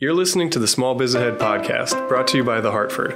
You're listening to the Small Biz Ahead podcast, brought to you by The Hartford.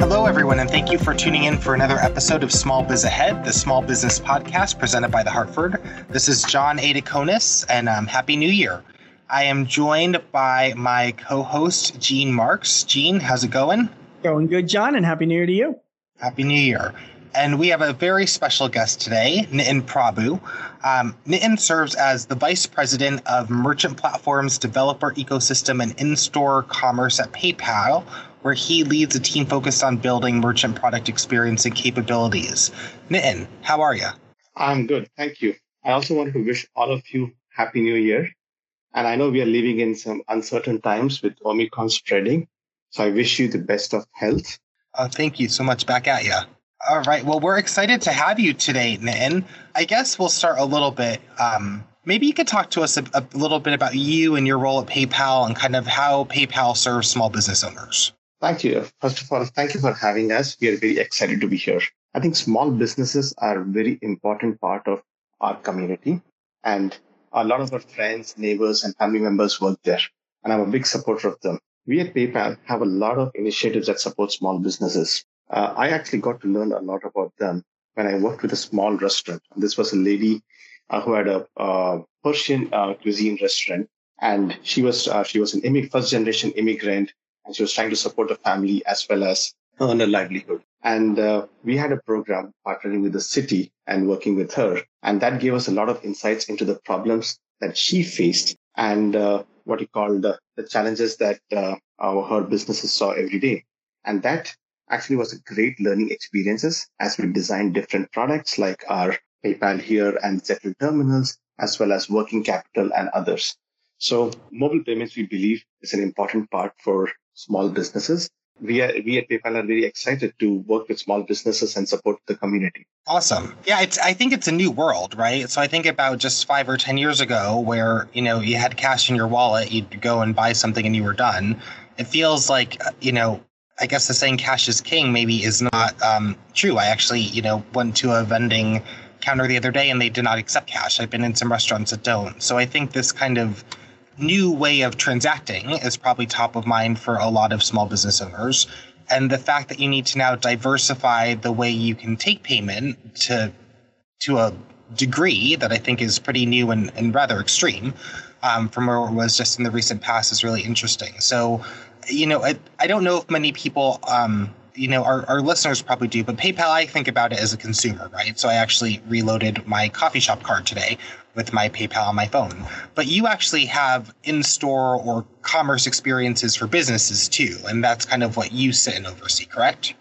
Hello, everyone, and thank you for tuning in for another episode of Small Biz Ahead, the small business podcast presented by The Hartford. This is John Adakonis, and um, Happy New Year. I am joined by my co host, Gene Marks. Gene, how's it going? Going good, John, and Happy New Year to you. Happy New Year. And we have a very special guest today, Nitin Prabhu. Um, Nitin serves as the Vice President of Merchant Platforms Developer Ecosystem and In Store Commerce at PayPal, where he leads a team focused on building merchant product experience and capabilities. Nitin, how are you? I'm good. Thank you. I also want to wish all of you Happy New Year. And I know we are living in some uncertain times with Omicron spreading. So I wish you the best of health. Oh, thank you so much. Back at you. All right. Well, we're excited to have you today, Nitin. I guess we'll start a little bit. Um, maybe you could talk to us a, a, little bit about you and your role at PayPal and kind of how PayPal serves small business owners. Thank you. First of all, thank you for having us. We are very excited to be here. I think small businesses are a very important part of our community. And a lot of our friends, neighbors, and family members work there. And I'm a big supporter of them. We at PayPal have a lot of initiatives that support small businesses. Uh, I actually got to learn a lot about them when I worked with a small restaurant. This was a lady uh, who had a uh, Persian uh, cuisine restaurant, and she was uh, she was an immig- first generation immigrant, and she was trying to support the family as well as earn a livelihood. And uh, we had a program partnering with the city and working with her, and that gave us a lot of insights into the problems that she faced and what you call the, the challenges that uh, our, her businesses saw every day. And that actually was a great learning experiences as we designed different products like our PayPal here and Zettle terminals, as well as working capital and others. So mobile payments, we believe is an important part for small businesses. We, are, we at PayPal are very excited to work with small businesses and support the community. Awesome. Yeah, it's, I think it's a new world, right? So I think about just five or 10 years ago where, you know, you had cash in your wallet, you'd go and buy something and you were done. It feels like, you know, I guess the saying "cash is king" maybe is not um, true. I actually, you know, went to a vending counter the other day and they did not accept cash. I've been in some restaurants that don't. So I think this kind of new way of transacting is probably top of mind for a lot of small business owners. And the fact that you need to now diversify the way you can take payment to to a degree that I think is pretty new and, and rather extreme um, from where it was just in the recent past is really interesting. So you know, I, I don't know if many people, um, you know, our, our listeners probably do, but PayPal, I think about it as a consumer, right? So I actually reloaded my coffee shop card today with my PayPal on my phone. But you actually have in store or commerce experiences for businesses too. And that's kind of what you sit and oversee, correct?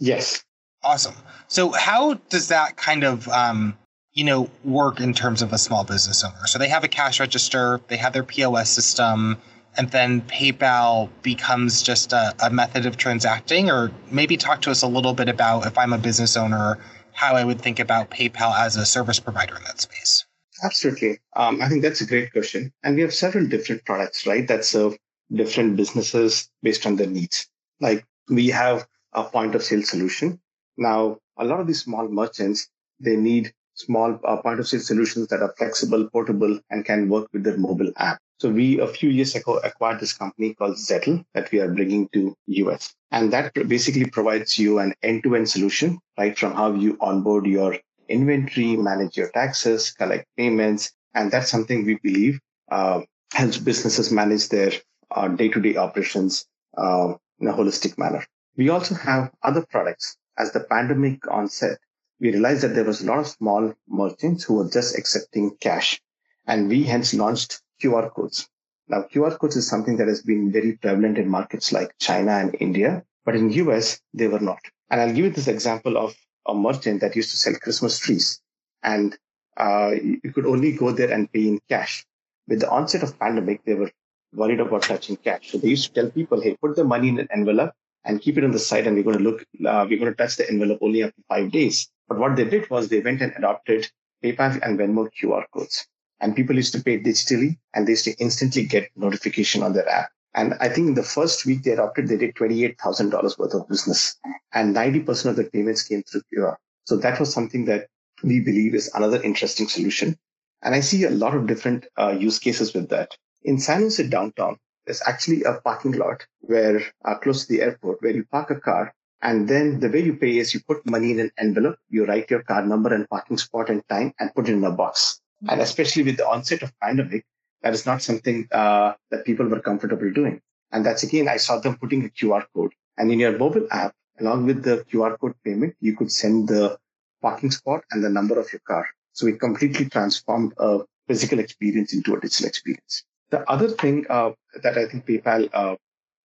Yes. Awesome. So how does that kind of, um, you know, work in terms of a small business owner? So they have a cash register, they have their POS system, and then PayPal becomes just a, a, method of transacting? Or maybe talk to us a little bit about if I'm a business owner, how I would think about PayPal as a service provider in that space. Absolutely. Um, I think that's a great question. And we have several different products, right, that serve different businesses based on their needs. Like we have a point of sale solution. Now, a lot of these small merchants, they need small uh, point of sale solutions that are flexible, portable, and can work with their mobile app. So we a few years ago acquired this company called Zettle that we are bringing to US. And that basically provides you an end-to-end solution, right? From how you onboard your inventory, manage your taxes, collect payments. And that's something we believe uh, helps businesses manage their uh, day-to-day operations uh, in a holistic manner. We also have other products. As the pandemic onset, we realized that there was a lot of small merchants who were just accepting cash. And we hence launched QR codes. Now, QR codes is something that has been very prevalent in markets like China and India, but in US, they were not. And I'll give you this example of a merchant that used to sell Christmas trees. And uh, you could only go there and pay in cash. With the onset of pandemic, they were worried about touching cash. So they used to tell people, hey, put the money in an envelope and keep it on the side and we're going to look, uh, we're going to touch the envelope only after five days. But what they did was they went and adopted PayPal and Venmo QR codes and people used to pay digitally and they used to instantly get notification on their app. And I think in the first week they adopted, they did $28,000 worth of business and 90% of the payments came through QR. So that was something that we believe is another interesting solution. And I see a lot of different uh, use cases with that. In San Jose downtown, there's actually a parking lot where uh, close to the airport where you park a car and then the way you pay is you put money in an envelope, you write your car number and parking spot and time and put it in a box. And especially with the onset of pandemic, that is not something uh, that people were comfortable doing. And that's again, I saw them putting a QR code. And in your mobile app, along with the QR code payment, you could send the parking spot and the number of your car. So it completely transformed a physical experience into a digital experience. The other thing uh, that I think PayPal uh,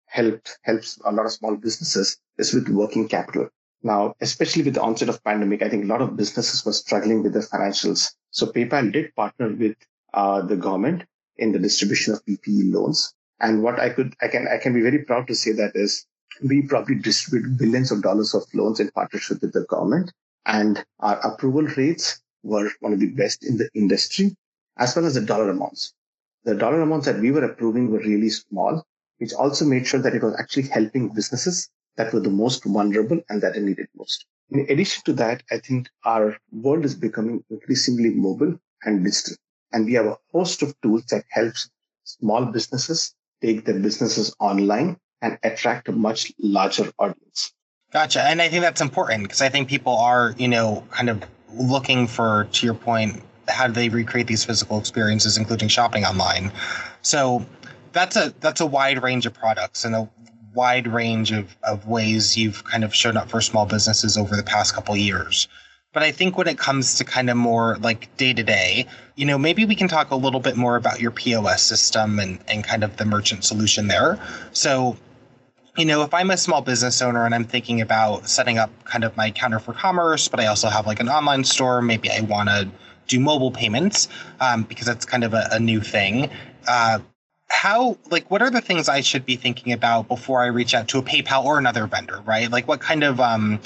helped helps a lot of small businesses is with working capital. Now, especially with the onset of pandemic, I think a lot of businesses were struggling with their financials. So PayPal did partner with uh, the government in the distribution of PPE loans. And what I could, I can, I can be very proud to say that is we probably distribute billions of dollars of loans in partnership with the government and our approval rates were one of the best in the industry as well as the dollar amounts. The dollar amounts that we were approving were really small, which also made sure that it was actually helping businesses that were the most vulnerable and that needed most. In addition to that, I think our world is becoming increasingly mobile and digital. And we have a host of tools that helps small businesses take their businesses online and attract a much larger audience. Gotcha. And I think that's important because I think people are, you know, kind of looking for, to your point, how do they recreate these physical experiences, including shopping online? So that's a that's a wide range of products and a wide range of, of ways you've kind of shown up for small businesses over the past couple years. But I think when it comes to kind of more like day to day, you know, maybe we can talk a little bit more about your POS system and, and kind of the merchant solution there. So, you know, if I'm a small business owner and I'm thinking about setting up kind of my counter for commerce, but I also have like an online store, maybe I want to do mobile payments um, because that's kind of a, a new thing. Uh, how like what are the things I should be thinking about before I reach out to a PayPal or another vendor, right? Like what kind of um,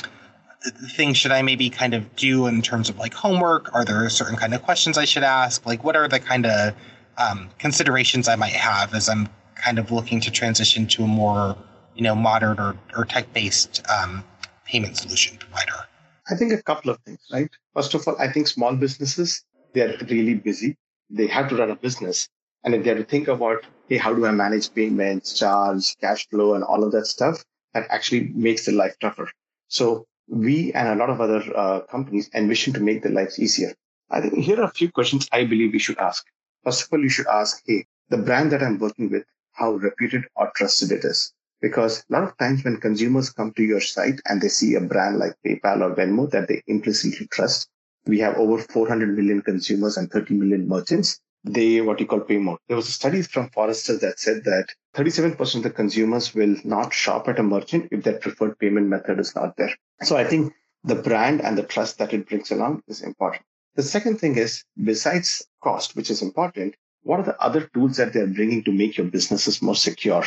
things should I maybe kind of do in terms of like homework? Are there certain kind of questions I should ask? Like, what are the kind of um, considerations I might have as I'm kind of looking to transition to a more, you know, modern or, or tech based um, payment solution provider? I think a couple of things, right? First of all, I think small businesses, they're really busy. They have to run a business. And if they have to think about, hey, how do I manage payments, charge, cash flow, and all of that stuff, that actually makes their life tougher. So we and a lot of other uh, companies envision to make their lives easier. I think here are a few questions I believe we should ask. First of all, you should ask, hey, the brand that I'm working with, how reputed or trusted it is. Because a lot of times when consumers come to your site and they see a brand like PayPal or Venmo that they implicitly trust, we have over 400 million consumers and 30 million merchants. They what you call pay more. There was a study from Forrester that said that 37% of the consumers will not shop at a merchant if their preferred payment method is not there. So I think the brand and the trust that it brings along is important. The second thing is, besides cost, which is important, what are the other tools that they're bringing to make your businesses more secure?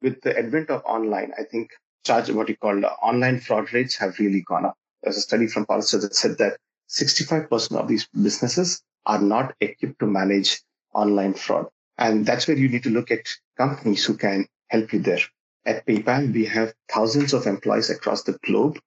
With the advent of online, I think charge what you call online fraud rates have really gone up. There's a study from Forrester that said that 65% of these businesses are not equipped to manage online fraud. And that's where you need to look at companies who can help you there. At PayPal, we have thousands of employees across the globe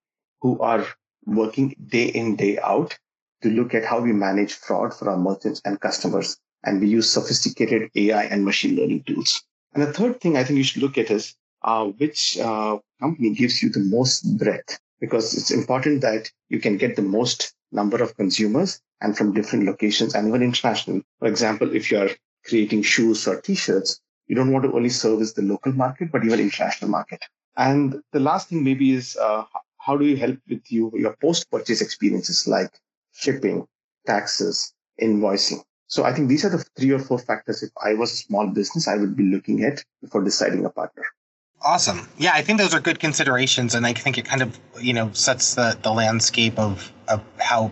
who are working day in, day out to look at how we manage fraud for our merchants and customers. And we use sophisticated AI and machine learning tools. And the third thing I think you should look at is uh, which uh, company gives you the most breadth, because it's important that you can get the most number of consumers and from different locations and even international. For example, if you're creating shoes or t-shirts, you don't want to only service the local market, but even international market. And the last thing maybe is uh, how do you help with you your post-purchase experiences like shipping, taxes, invoicing. So I think these are the three or four factors. If I was a small business, I would be looking at before deciding a partner. Awesome. Yeah, I think those are good considerations, and I think it kind of you know sets the the landscape of of how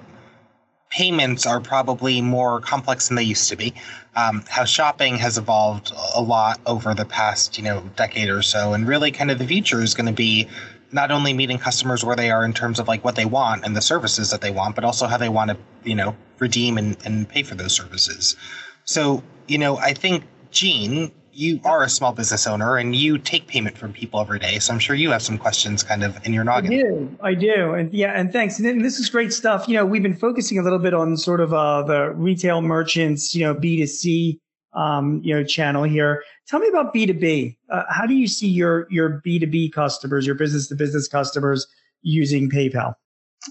payments are probably more complex than they used to be. Um, how shopping has evolved a lot over the past, you know, decade or so, and really, kind of the future is going to be not only meeting customers where they are in terms of like what they want and the services that they want, but also how they want to, you know, redeem and, and pay for those services. So, you know, I think Gene, you are a small business owner and you take payment from people every day. So I'm sure you have some questions kind of in your noggin. I do. I do. And yeah, and thanks. And this is great stuff. You know, we've been focusing a little bit on sort of uh, the retail merchants, you know, B2C, um, you know, channel here. Tell me about B2B. Uh, how do you see your, your B2B customers, your business to business customers using PayPal?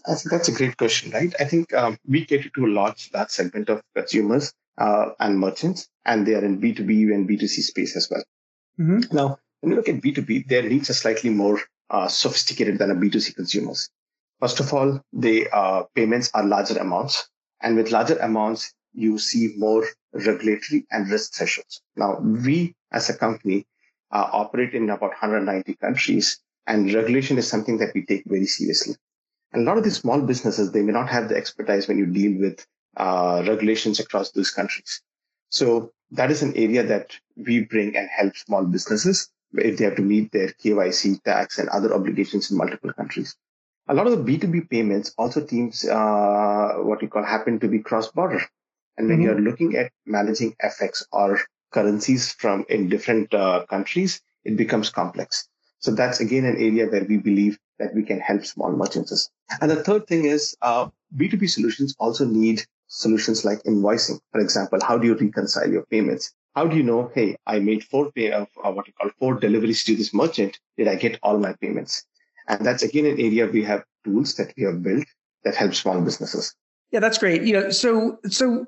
I think that's a great question, right? I think um, we cater to a large, that segment of consumers uh, and merchants, and they are in B2B and B2C space as well. Mm-hmm. Now, when you look at B2B, their needs are slightly more uh, sophisticated than a B2C consumers. First of all, the uh, payments are larger amounts, and with larger amounts, you see more regulatory and risk thresholds. Now, we as a company uh, operate in about 190 countries, and regulation is something that we take very seriously. And a lot of these small businesses, they may not have the expertise when you deal with uh, regulations across those countries. So that is an area that we bring and help small businesses if they have to meet their KYC, tax, and other obligations in multiple countries. A lot of the B2B payments also teams, uh, what you call happen to be cross-border. And when mm-hmm. you're looking at managing FX or currencies from in different uh, countries, it becomes complex. So that's again an area where we believe that we can help small merchants. And the third thing is uh, B2B solutions also need solutions like invoicing. For example, how do you reconcile your payments? How do you know, hey, I made four pay of uh, what you call four deliveries to this merchant. Did I get all my payments? And that's again an area we have tools that we have built that help small businesses. Yeah, that's great. You know, so so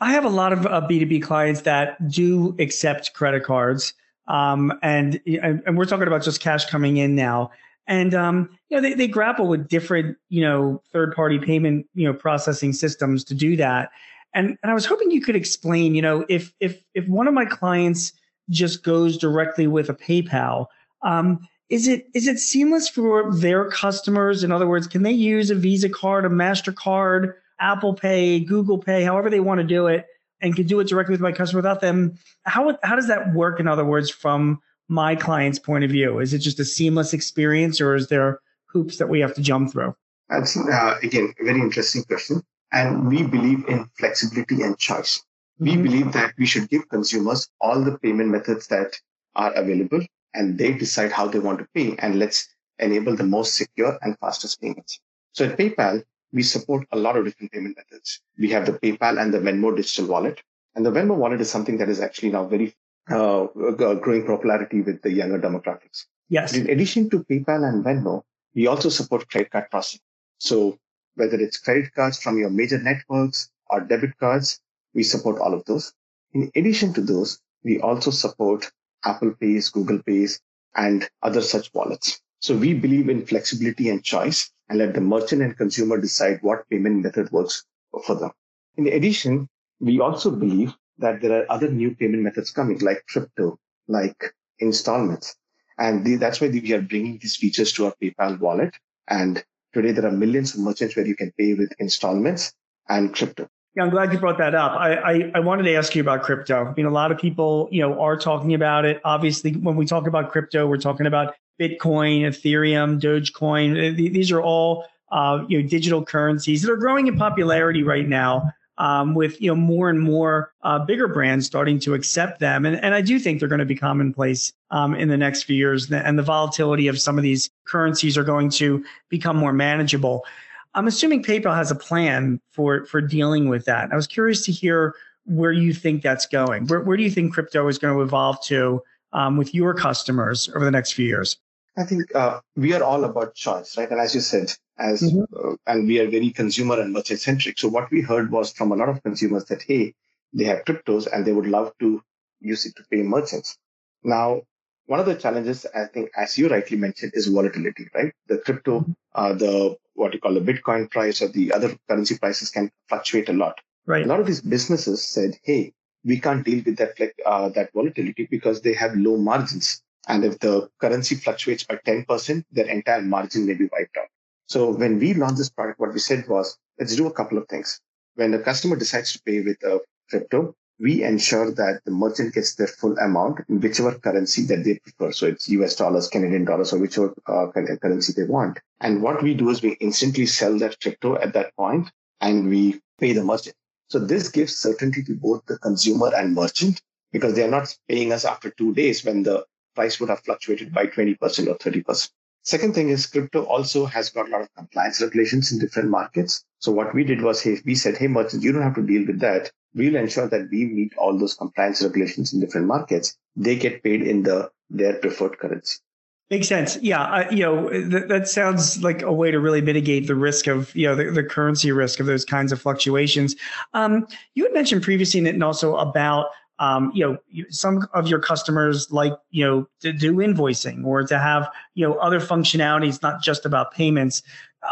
I have a lot of uh, B two B clients that do accept credit cards, um, and and we're talking about just cash coming in now. And um, you know, they, they grapple with different, you know, third party payment, you know, processing systems to do that. And and I was hoping you could explain, you know, if if if one of my clients just goes directly with a PayPal, um, is it is it seamless for their customers? In other words, can they use a Visa card, a Mastercard, Apple Pay, Google Pay, however they want to do it, and can do it directly with my customer without them? How how does that work? In other words, from my client's point of view? Is it just a seamless experience or is there hoops that we have to jump through? That's, uh, again, a very interesting question. And we believe in flexibility and choice. We mm-hmm. believe that we should give consumers all the payment methods that are available and they decide how they want to pay. And let's enable the most secure and fastest payments. So at PayPal, we support a lot of different payment methods. We have the PayPal and the Venmo digital wallet. And the Venmo wallet is something that is actually now very uh, growing popularity with the younger demographics. Yes. In addition to PayPal and Venmo, we also support credit card processing. So whether it's credit cards from your major networks or debit cards, we support all of those. In addition to those, we also support Apple Pays, Google Pays, and other such wallets. So we believe in flexibility and choice and let the merchant and consumer decide what payment method works for them. In addition, we also believe that there are other new payment methods coming, like crypto, like installments. And the, that's why we are bringing these features to our PayPal wallet. And today there are millions of merchants where you can pay with installments and crypto. Yeah, I'm glad you brought that up. I, I, I, wanted to ask you about crypto. I mean, a lot of people, you know, are talking about it. Obviously, when we talk about crypto, we're talking about Bitcoin, Ethereum, Dogecoin. These are all, uh, you know, digital currencies that are growing in popularity right now um, with you know more and more uh, bigger brands starting to accept them, and, and I do think they're going to be commonplace um, in the next few years. And the volatility of some of these currencies are going to become more manageable. I'm assuming PayPal has a plan for for dealing with that. I was curious to hear where you think that's going. Where, where do you think crypto is going to evolve to um, with your customers over the next few years? I think uh, we are all about choice, right? And as you said, as mm-hmm. uh, and we are very consumer and merchant centric. So what we heard was from a lot of consumers that hey, they have cryptos and they would love to use it to pay merchants. Now, one of the challenges I think, as you rightly mentioned, is volatility, right? The crypto, mm-hmm. uh, the what you call the Bitcoin price or the other currency prices can fluctuate a lot. Right. A lot of these businesses said, hey, we can't deal with that uh, that volatility because they have low margins. And if the currency fluctuates by 10%, their entire margin may be wiped out. So when we launched this product, what we said was, let's do a couple of things. When the customer decides to pay with a crypto, we ensure that the merchant gets their full amount in whichever currency that they prefer. So it's US dollars, Canadian dollars, or whichever uh, currency they want. And what we do is we instantly sell that crypto at that point and we pay the merchant. So this gives certainty to both the consumer and merchant because they are not paying us after two days when the price would have fluctuated by 20% or 30%. Second thing is crypto also has got a lot of compliance regulations in different markets. So what we did was, hey, we said, hey, merchants, you don't have to deal with that. We'll ensure that we meet all those compliance regulations in different markets. They get paid in the their preferred currency. Makes sense. Yeah, you know th- that sounds like a way to really mitigate the risk of you know the, the currency risk of those kinds of fluctuations. Um, you had mentioned previously, and also about um, you know some of your customers like you know to do invoicing or to have you know other functionalities, not just about payments.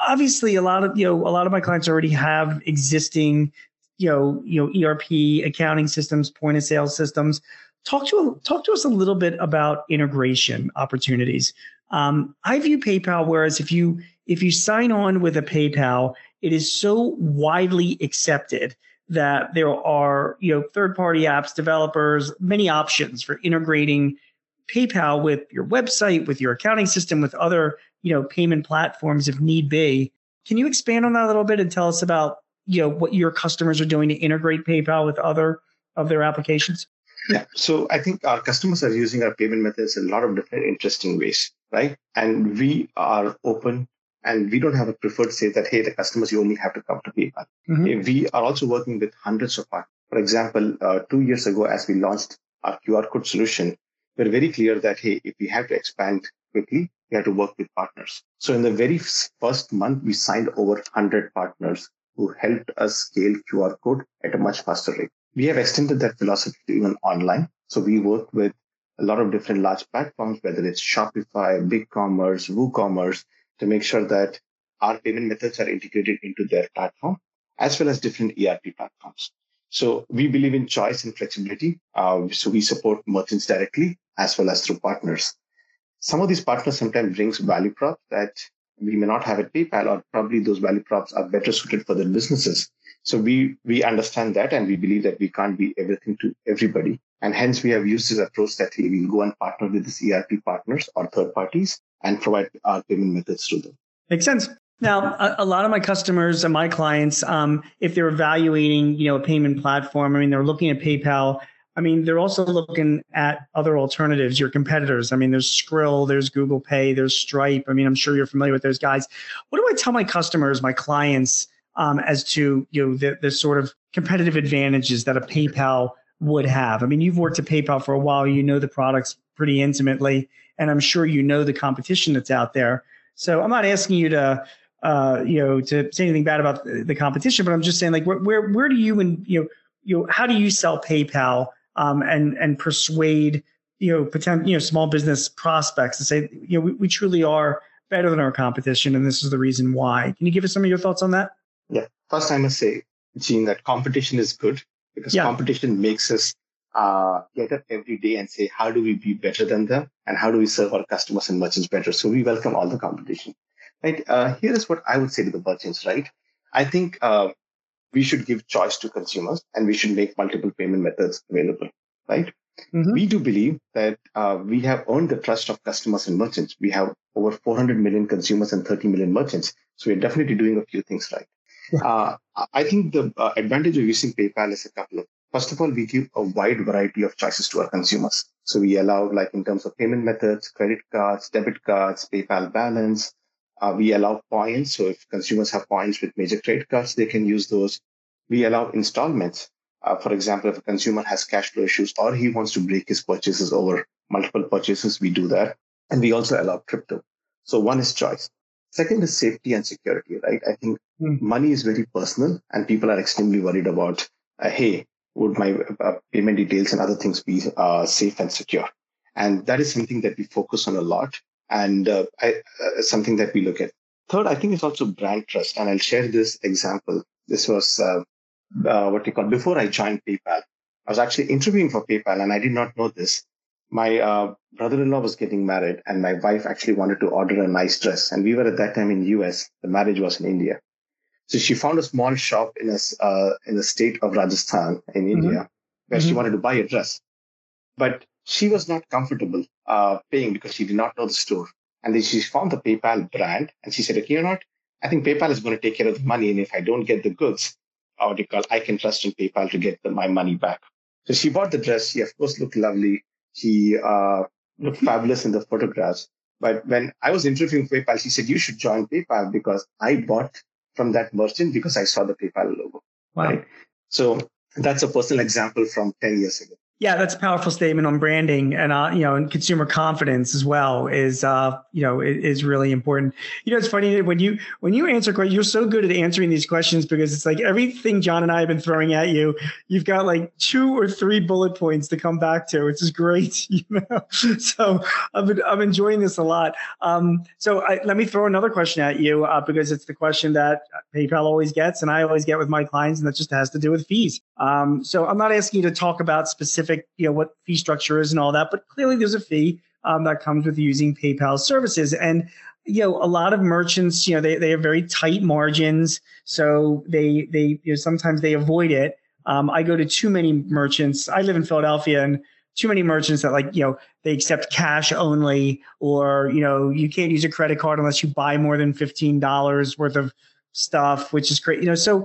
Obviously, a lot of you know a lot of my clients already have existing you know you know ERP accounting systems, point of sale systems talk to talk to us a little bit about integration opportunities. Um, I view PayPal whereas if you if you sign on with a PayPal, it is so widely accepted that there are you know third party apps developers many options for integrating PayPal with your website, with your accounting system, with other you know payment platforms if need be. Can you expand on that a little bit and tell us about you know what your customers are doing to integrate PayPal with other of their applications? Yeah. So I think our customers are using our payment methods in a lot of different interesting ways, right? And we are open and we don't have a preferred say that, hey, the customers, you only have to come to PayPal. Mm-hmm. We are also working with hundreds of partners. For example, uh, two years ago, as we launched our QR code solution, we're very clear that, hey, if we have to expand quickly, we have to work with partners. So in the very first month, we signed over 100 partners who helped us scale QR code at a much faster rate we have extended that philosophy to even online. So we work with a lot of different large platforms, whether it's Shopify, BigCommerce, WooCommerce, to make sure that our payment methods are integrated into their platform, as well as different ERP platforms. So we believe in choice and flexibility. Uh, so we support merchants directly as well as through partners. Some of these partners sometimes brings value props that we may not have at PayPal, or probably those value props are better suited for their businesses. So we we understand that, and we believe that we can't be everything to everybody, and hence we have used this approach that we will go and partner with these ERP partners or third parties and provide our payment methods to them. Makes sense. Now, a, a, lot of my customers and my clients, um, if they're evaluating, you know, a payment platform, I mean, they're looking at PayPal. I mean, they're also looking at other alternatives, your competitors. I mean, there's Skrill, there's Google Pay, there's Stripe. I mean, I'm sure you're familiar with those guys. What do I tell my customers, my clients, um, as to you know the, the sort of competitive advantages that a PayPal would have. I mean, you've worked at PayPal for a while, you know the products pretty intimately, and I'm sure you know the competition that's out there. So I'm not asking you to uh, you know to say anything bad about the competition, but I'm just saying like where where, where do you and you know you know how do you sell PayPal um, and and persuade you know potential you know small business prospects to say you know we, we truly are better than our competition and this is the reason why. Can you give us some of your thoughts on that? Yeah. First, I must say, Gene, that competition is good because yeah. competition makes us uh, get up every day and say, how do we be better than them? And how do we serve our customers and merchants better? So we welcome all the competition. Right. Uh, here is what I would say to the merchants, right? I think uh, we should give choice to consumers and we should make multiple payment methods available, right? Mm-hmm. We do believe that uh, we have earned the trust of customers and merchants. We have over 400 million consumers and 30 million merchants. So we're definitely doing a few things right. Uh, I think the uh, advantage of using PayPal is a couple of. First of all, we give a wide variety of choices to our consumers. So we allow, like in terms of payment methods, credit cards, debit cards, PayPal balance. Uh, we allow points. So if consumers have points with major credit cards, they can use those. We allow installments. Uh, for example, if a consumer has cash flow issues or he wants to break his purchases over multiple purchases, we do that. And we also allow crypto. So one is choice. Second is safety and security, right? I think mm. money is very personal and people are extremely worried about, uh, hey, would my uh, payment details and other things be uh, safe and secure? And that is something that we focus on a lot and uh, I, something that we look at. Third, I think it's also brand trust. And I'll share this example. This was what we call before I joined PayPal. I was actually interviewing for PayPal and I did not know this my uh, brother-in-law was getting married and my wife actually wanted to order a nice dress and we were at that time in us the marriage was in india so she found a small shop in a, uh, in the state of rajasthan in mm-hmm. india where mm-hmm. she wanted to buy a dress but she was not comfortable uh, paying because she did not know the store and then she found the paypal brand and she said okay you know what i think paypal is going to take care of the money and if i don't get the goods what do you call i can trust in paypal to get the, my money back So she bought the dress. She of course looked lovely. She uh, looked fabulous in the photographs. But when I was interviewing PayPal, she said, you should join PayPal because I bought from that merchant because I saw the PayPal logo. Wow. Right. So that's a personal example from 10 years ago. Yeah, that's a powerful statement on branding and uh, you know, and consumer confidence as well is uh, you know, is really important. You know, it's funny that when you when you answer questions, you're so good at answering these questions because it's like everything John and I have been throwing at you, you've got like two or three bullet points to come back to, which is great. You know, so I've been, I'm enjoying this a lot. Um, so I, let me throw another question at you uh, because it's the question that PayPal always gets, and I always get with my clients, and that just has to do with fees. Um, so I'm not asking you to talk about specific specific, you know, what fee structure is and all that, but clearly there's a fee um, that comes with using PayPal services. And you know, a lot of merchants, you know, they, they have very tight margins, so they they you know, sometimes they avoid it. Um, I go to too many merchants. I live in Philadelphia, and too many merchants that like you know they accept cash only, or you know you can't use a credit card unless you buy more than fifteen dollars worth of stuff, which is great. You know, so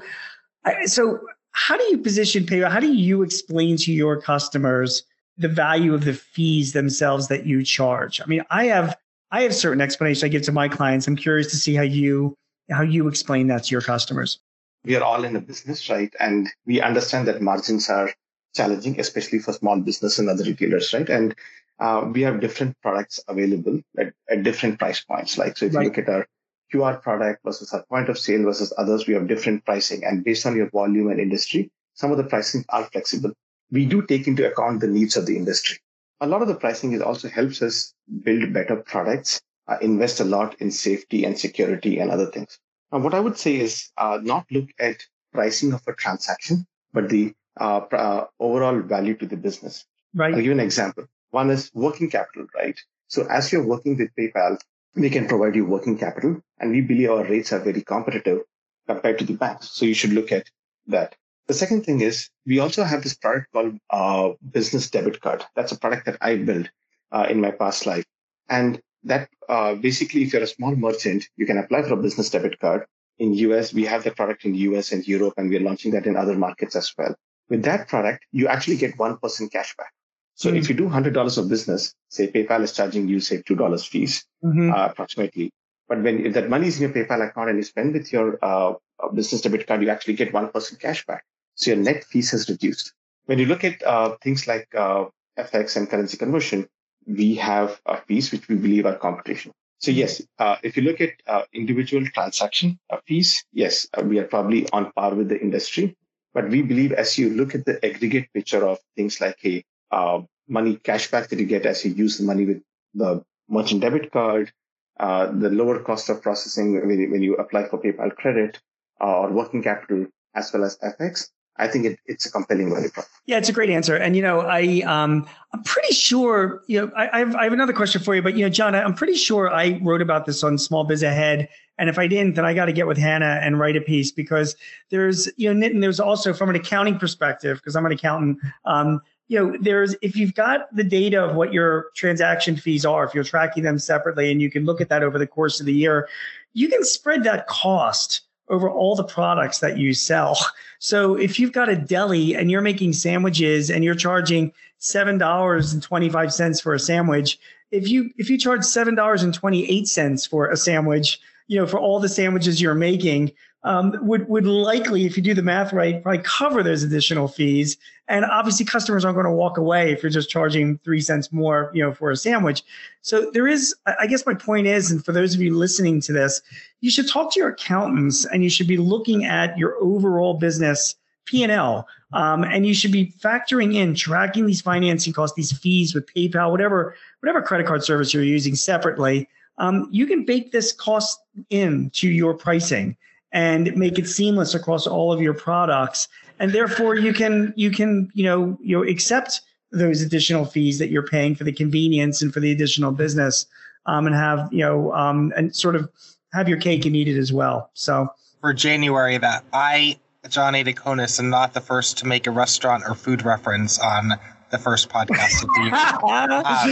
so how do you position PayPal? How do you explain to your customers the value of the fees themselves that you charge? I mean, I have I have certain explanations I give to my clients. I'm curious to see how you how you explain that to your customers. We are all in a business, right? And we understand that margins are challenging, especially for small business and other retailers, right? And uh, we have different products available at, at, different price points. Like, so if right. you look at our QR product versus our point of sale versus others, we have different pricing. And based on your volume and industry, some of the pricing are flexible. We do take into account the needs of the industry. A lot of the pricing is also helps us build better products, uh, invest a lot in safety and security and other things. Now, what I would say is uh, not look at pricing of a transaction, but the uh, uh overall value to the business. Right. I'll give you an example. One is working capital, right? So as you're working with PayPal, we can provide you working capital and we believe our rates are very competitive compared to the banks. So you should look at that. The second thing is we also have this product called uh, business debit card. That's a product that I built uh, in my past life. And that uh, basically, if you're a small merchant, you can apply for a business debit card. In US, we have the product in US and Europe, and we're launching that in other markets as well. With that product, you actually get 1% cashback. So mm-hmm. if you do $100 of business, say PayPal is charging you, say, $2 fees mm-hmm. uh, approximately. But when if that money is in your PayPal account and you spend with your uh, business debit card, you actually get 1% cash back. So your net fees has reduced. When you look at uh, things like uh, FX and currency conversion, we have a fees which we believe are competition. So mm-hmm. yes, uh, if you look at uh, individual transaction fees, yes, we are probably on par with the industry. But we believe as you look at the aggregate picture of things like, hey, uh, money cashback that you get as you use the money with the merchant debit card, uh, the lower cost of processing when you, when you apply for PayPal credit uh, or working capital as well as FX. I think it, it's a compelling value prop. Yeah, it's a great answer. And you know, I um, I'm pretty sure. You know, I, I, have I have another question for you, but you know, John, I'm pretty sure I wrote about this on Small Biz Ahead. And if I didn't, then I got to get with Hannah and write a piece because there's you know, Nitin, there's also from an accounting perspective because I'm an accountant. Um, you know, there's if you've got the data of what your transaction fees are, if you're tracking them separately and you can look at that over the course of the year, you can spread that cost over all the products that you sell. So if you've got a deli and you're making sandwiches and you're charging $7.25 for a sandwich, if you if you charge $7.28 for a sandwich, you know, for all the sandwiches you're making, um, would would likely, if you do the math right, probably cover those additional fees. And obviously, customers aren't going to walk away if you're just charging three cents more, you know, for a sandwich. So there is, I guess, my point is, and for those of you listening to this, you should talk to your accountants, and you should be looking at your overall business P and L, um, and you should be factoring in tracking these financing costs, these fees with PayPal, whatever whatever credit card service you're using separately. Um, you can bake this cost into your pricing and make it seamless across all of your products. And therefore you can you can, you know, you know, accept those additional fees that you're paying for the convenience and for the additional business um, and have, you know, um, and sort of have your cake and eat it as well. So for January that I John Adakonis am not the first to make a restaurant or food reference on the first podcast of the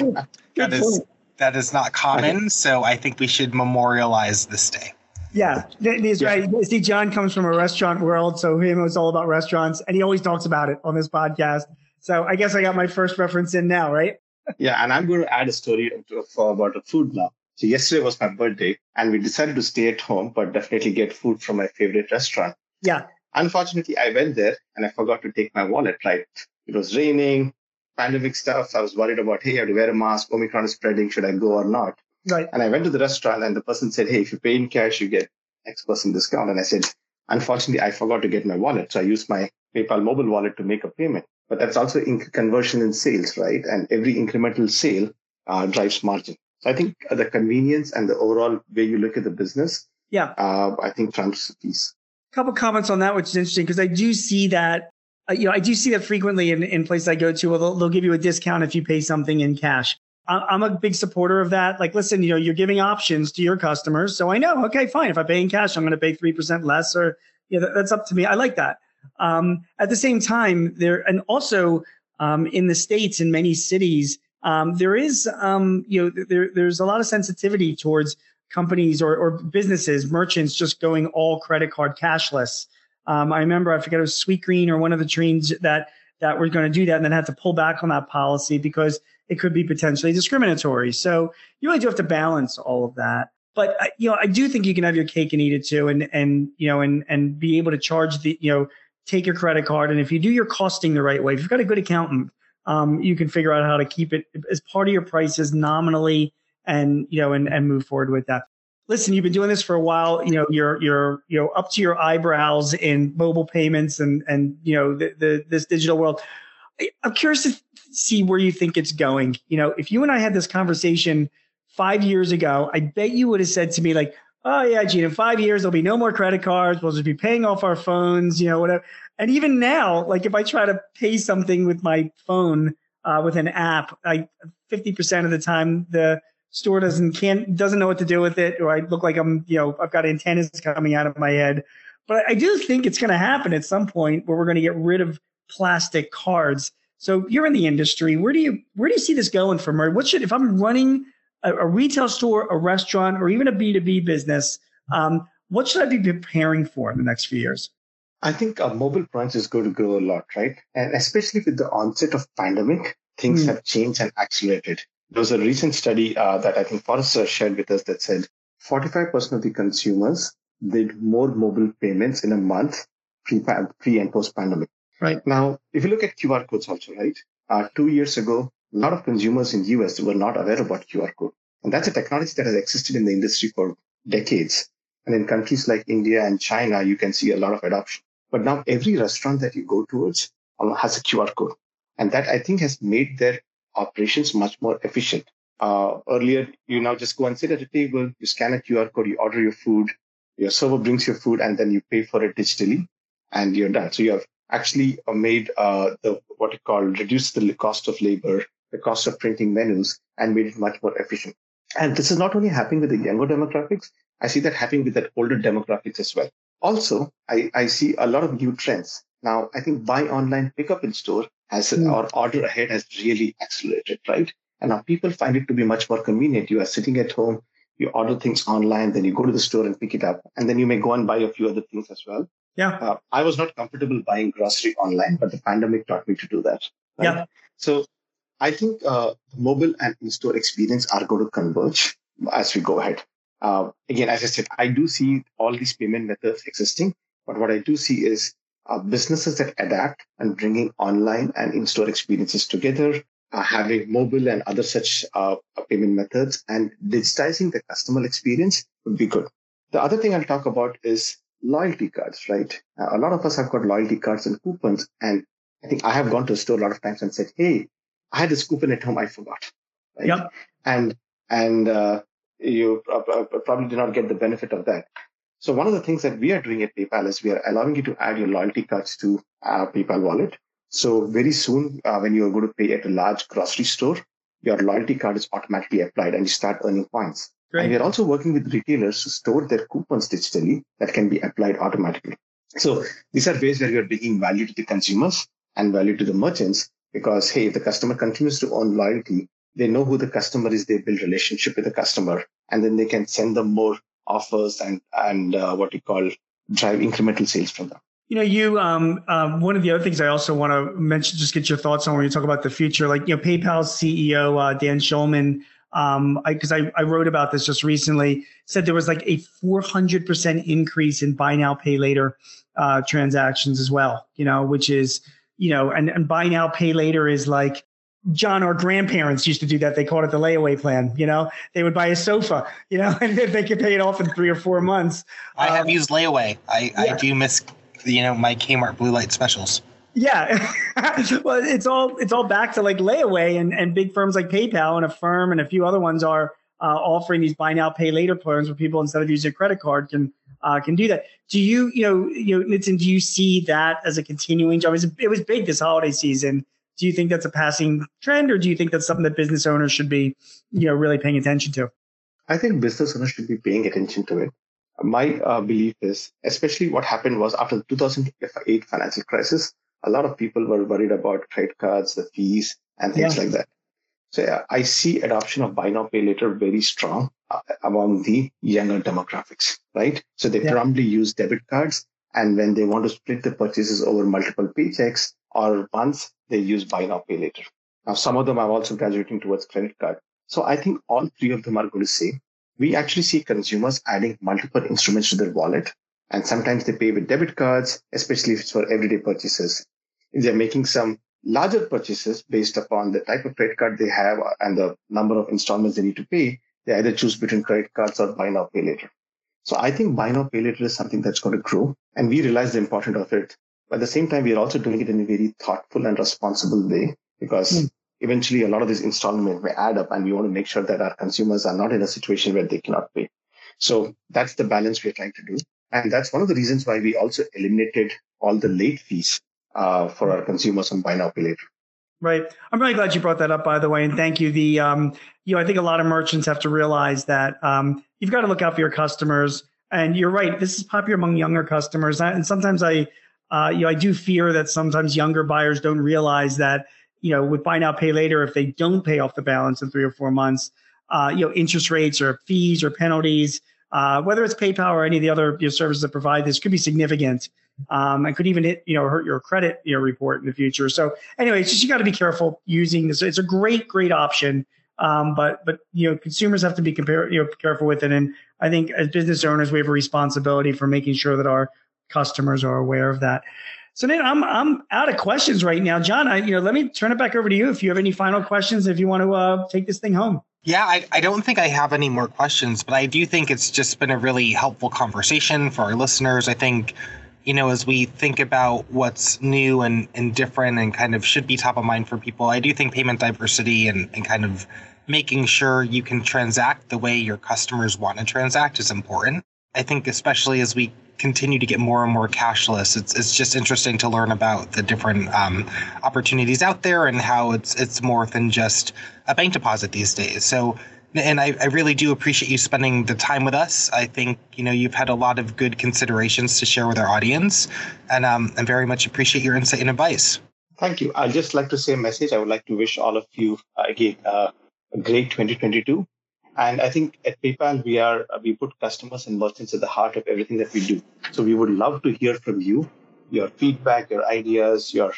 year. um, that is that is not common, so I think we should memorialize this day. Yeah, he's yeah. right. See, John comes from a restaurant world, so him was all about restaurants, and he always talks about it on this podcast. So I guess I got my first reference in now, right? yeah, and I'm going to add a story for about a food now. So yesterday was my birthday, and we decided to stay at home, but definitely get food from my favorite restaurant. Yeah. Unfortunately, I went there and I forgot to take my wallet. Right, it was raining, pandemic stuff. I was worried about, hey, I have to wear a mask. Omicron is spreading. Should I go or not? Right. And I went to the restaurant, and the person said, hey, if you pay in cash, you get X percent discount. And I said, unfortunately, I forgot to get my wallet, so I used my PayPal mobile wallet to make a payment. But that's also in conversion in sales, right? And every incremental sale uh, drives margin. So I think the convenience and the overall way you look at the business, yeah, uh, I think trumps these. A couple comments on that, which is interesting because I do see that. Uh, you know, I do see that frequently in, in places I go to. Well, they'll, they'll give you a discount if you pay something in cash. I'm a big supporter of that. Like, listen, you know, you're giving options to your customers, so I know, okay, fine. If I pay in cash, I'm going to pay three percent less, or yeah, that, that's up to me. I like that. Um, at the same time, there and also um, in the states, in many cities, um, there is, um, you know, there, there's a lot of sensitivity towards companies or, or businesses, merchants just going all credit card cashless. Um, I remember, I forget it was Sweetgreen or one of the trains that that were going to do that, and then had to pull back on that policy because it could be potentially discriminatory. So you really do have to balance all of that. But you know, I do think you can have your cake and eat it too, and and you know, and and be able to charge the you know, take your credit card, and if you do your costing the right way, if you've got a good accountant, um, you can figure out how to keep it as part of your prices nominally, and you know, and and move forward with that. Listen, you've been doing this for a while. You know, you're you're you know up to your eyebrows in mobile payments and and you know the, the this digital world. I'm curious to see where you think it's going. You know, if you and I had this conversation five years ago, I bet you would have said to me like, "Oh yeah, Gene, in five years there'll be no more credit cards. We'll just be paying off our phones, you know, whatever." And even now, like if I try to pay something with my phone uh, with an app, I 50% of the time the store doesn't can't doesn't know what to do with it, or I look like I'm, you know, I've got antennas coming out of my head. But I do think it's going to happen at some point where we're going to get rid of plastic cards. So you're in the industry. Where do you where do you see this going from? What should if I'm running a, a retail store, a restaurant, or even a B2B business, um, what should I be preparing for in the next few years? I think uh, mobile points is going to grow a lot, right? And especially with the onset of pandemic, things mm. have changed and accelerated. There was a recent study uh, that I think Forrester shared with us that said 45% of the consumers did more mobile payments in a month pre, pre and post pandemic. Right. Now, if you look at QR codes also, right? Uh, two years ago, a lot of consumers in the US were not aware about QR code. And that's a technology that has existed in the industry for decades. And in countries like India and China, you can see a lot of adoption. But now every restaurant that you go towards um, has a QR code. And that I think has made their operations much more efficient. Uh, earlier, you now just go and sit at a table, you scan a QR code, you order your food, your server brings your food, and then you pay for it digitally, and you're done. So you have actually uh, made uh, the what it called reduced the cost of labor, the cost of printing menus, and made it much more efficient. And this is not only happening with the younger demographics, I see that happening with that older demographics as well. Also, I, I see a lot of new trends. Now, I think buy online, pick up in store has, mm. or order ahead has really accelerated, right? And now people find it to be much more convenient. You are sitting at home, you order things online, then you go to the store and pick it up. And then you may go and buy a few other things as well. Yeah. Uh, I was not comfortable buying grocery online, but the pandemic taught me to do that. Right? Yeah. So I think uh, mobile and in-store experience are going to converge as we go ahead. Uh, again, as I said, I do see all these payment methods existing, but what I do see is uh, businesses that adapt and bringing online and in-store experiences together, uh, having mobile and other such uh, payment methods, and digitizing the customer experience would be good. The other thing I'll talk about is loyalty cards, right? Uh, a lot of us have got loyalty cards and coupons, and I think I have gone to a store a lot of times and said, "Hey, I had this coupon at home, I forgot." Right? Yep. And and uh, you probably do not get the benefit of that. So one of the things that we are doing at PayPal is we are allowing you to add your loyalty cards to our PayPal wallet. So very soon, uh, when you are going to pay at a large grocery store, your loyalty card is automatically applied and you start earning points. Great. And we are also working with retailers to store their coupons digitally that can be applied automatically. So these are ways where we are bringing value to the consumers and value to the merchants because, hey, if the customer continues to own loyalty, they know who the customer is. They build relationship with the customer, and then they can send them more offers and and uh, what you call drive incremental sales from them. You know, you um, um, one of the other things I also want to mention, just get your thoughts on when you talk about the future. Like, you know, PayPal's CEO uh, Dan Schulman, um, because I, I, I wrote about this just recently, said there was like a 400 percent increase in buy now, pay later uh, transactions as well. You know, which is you know, and, and buy now, pay later is like John, our grandparents used to do that. They called it the layaway plan. You know, they would buy a sofa, you know, and they could pay it off in three or four months. I have um, used layaway. I, yeah. I do miss, you know, my Kmart blue light specials. Yeah. well, it's all it's all back to like layaway and, and big firms like PayPal and Affirm and a few other ones are uh, offering these buy now, pay later plans where people instead of using a credit card can uh, can do that. Do you, you know, you know, do you see that as a continuing job? It was big this holiday season do you think that's a passing trend or do you think that's something that business owners should be you know really paying attention to i think business owners should be paying attention to it my uh, belief is especially what happened was after the 2008 financial crisis a lot of people were worried about credit cards the fees and things yeah. like that so yeah, i see adoption of buy now pay later very strong uh, among the younger demographics right so they yeah. probably use debit cards and when they want to split the purchases over multiple paychecks or months, they use buy now, pay later. Now, some of them are also graduating towards credit card. So I think all three of them are going to say, we actually see consumers adding multiple instruments to their wallet. And sometimes they pay with debit cards, especially if it's for everyday purchases. If they're making some larger purchases based upon the type of credit card they have and the number of installments they need to pay, they either choose between credit cards or buy now, pay later. So I think buy now, pay later is something that's going to grow. And we realize the importance of it but at the same time, we are also doing it in a very thoughtful and responsible way because mm. eventually a lot of these installments may add up and we want to make sure that our consumers are not in a situation where they cannot pay. So that's the balance we're trying to do. And that's one of the reasons why we also eliminated all the late fees uh, for our consumers on buy now, pay later. Right. I'm really glad you brought that up, by the way, and thank you. The um, you know, I think a lot of merchants have to realize that um, you've got to look out for your customers. And you're right. This is popular among younger customers, and sometimes I uh, you know, I do fear that sometimes younger buyers don't realize that, you know, with buy now, pay later, if they don't pay off the balance in three or four months, uh, you know, interest rates or fees or penalties, uh, whether it's PayPal or any of the other you know, services that provide this, could be significant um, and could even hit, you know, hurt your credit you know, report in the future. So, anyway, it's just you got to be careful using this. It's a great, great option. Um, but but you know consumers have to be compare, you know careful with it and I think as business owners we have a responsibility for making sure that our customers are aware of that. So Nate, I'm I'm out of questions right now, John. I you know let me turn it back over to you if you have any final questions. If you want to uh, take this thing home. Yeah, I, I don't think I have any more questions, but I do think it's just been a really helpful conversation for our listeners. I think, you know, as we think about what's new and, and different and kind of should be top of mind for people, I do think payment diversity and, and kind of making sure you can transact the way your customers want to transact is important. I think, especially as we continue to get more and more cashless. It's it's just interesting to learn about the different um, opportunities out there and how it's it's more than just a bank deposit these days. So. And I, I really do appreciate you spending the time with us. I think you know you've had a lot of good considerations to share with our audience, and um, I very much appreciate your insight and advice. Thank you. I'd just like to say a message. I would like to wish all of you uh, again uh, a great 2022 and I think at PayPal, we are we put customers and merchants at the heart of everything that we do. So we would love to hear from you, your feedback, your ideas, your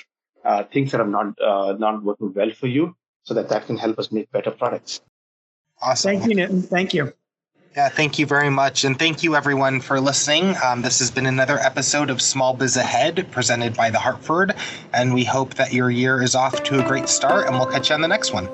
uh, things that are not uh, not working well for you, so that that can help us make better products. Awesome. Thank you, Nitin. Thank you. Yeah, thank you very much. And thank you, everyone, for listening. Um, this has been another episode of Small Biz Ahead presented by The Hartford. And we hope that your year is off to a great start, and we'll catch you on the next one.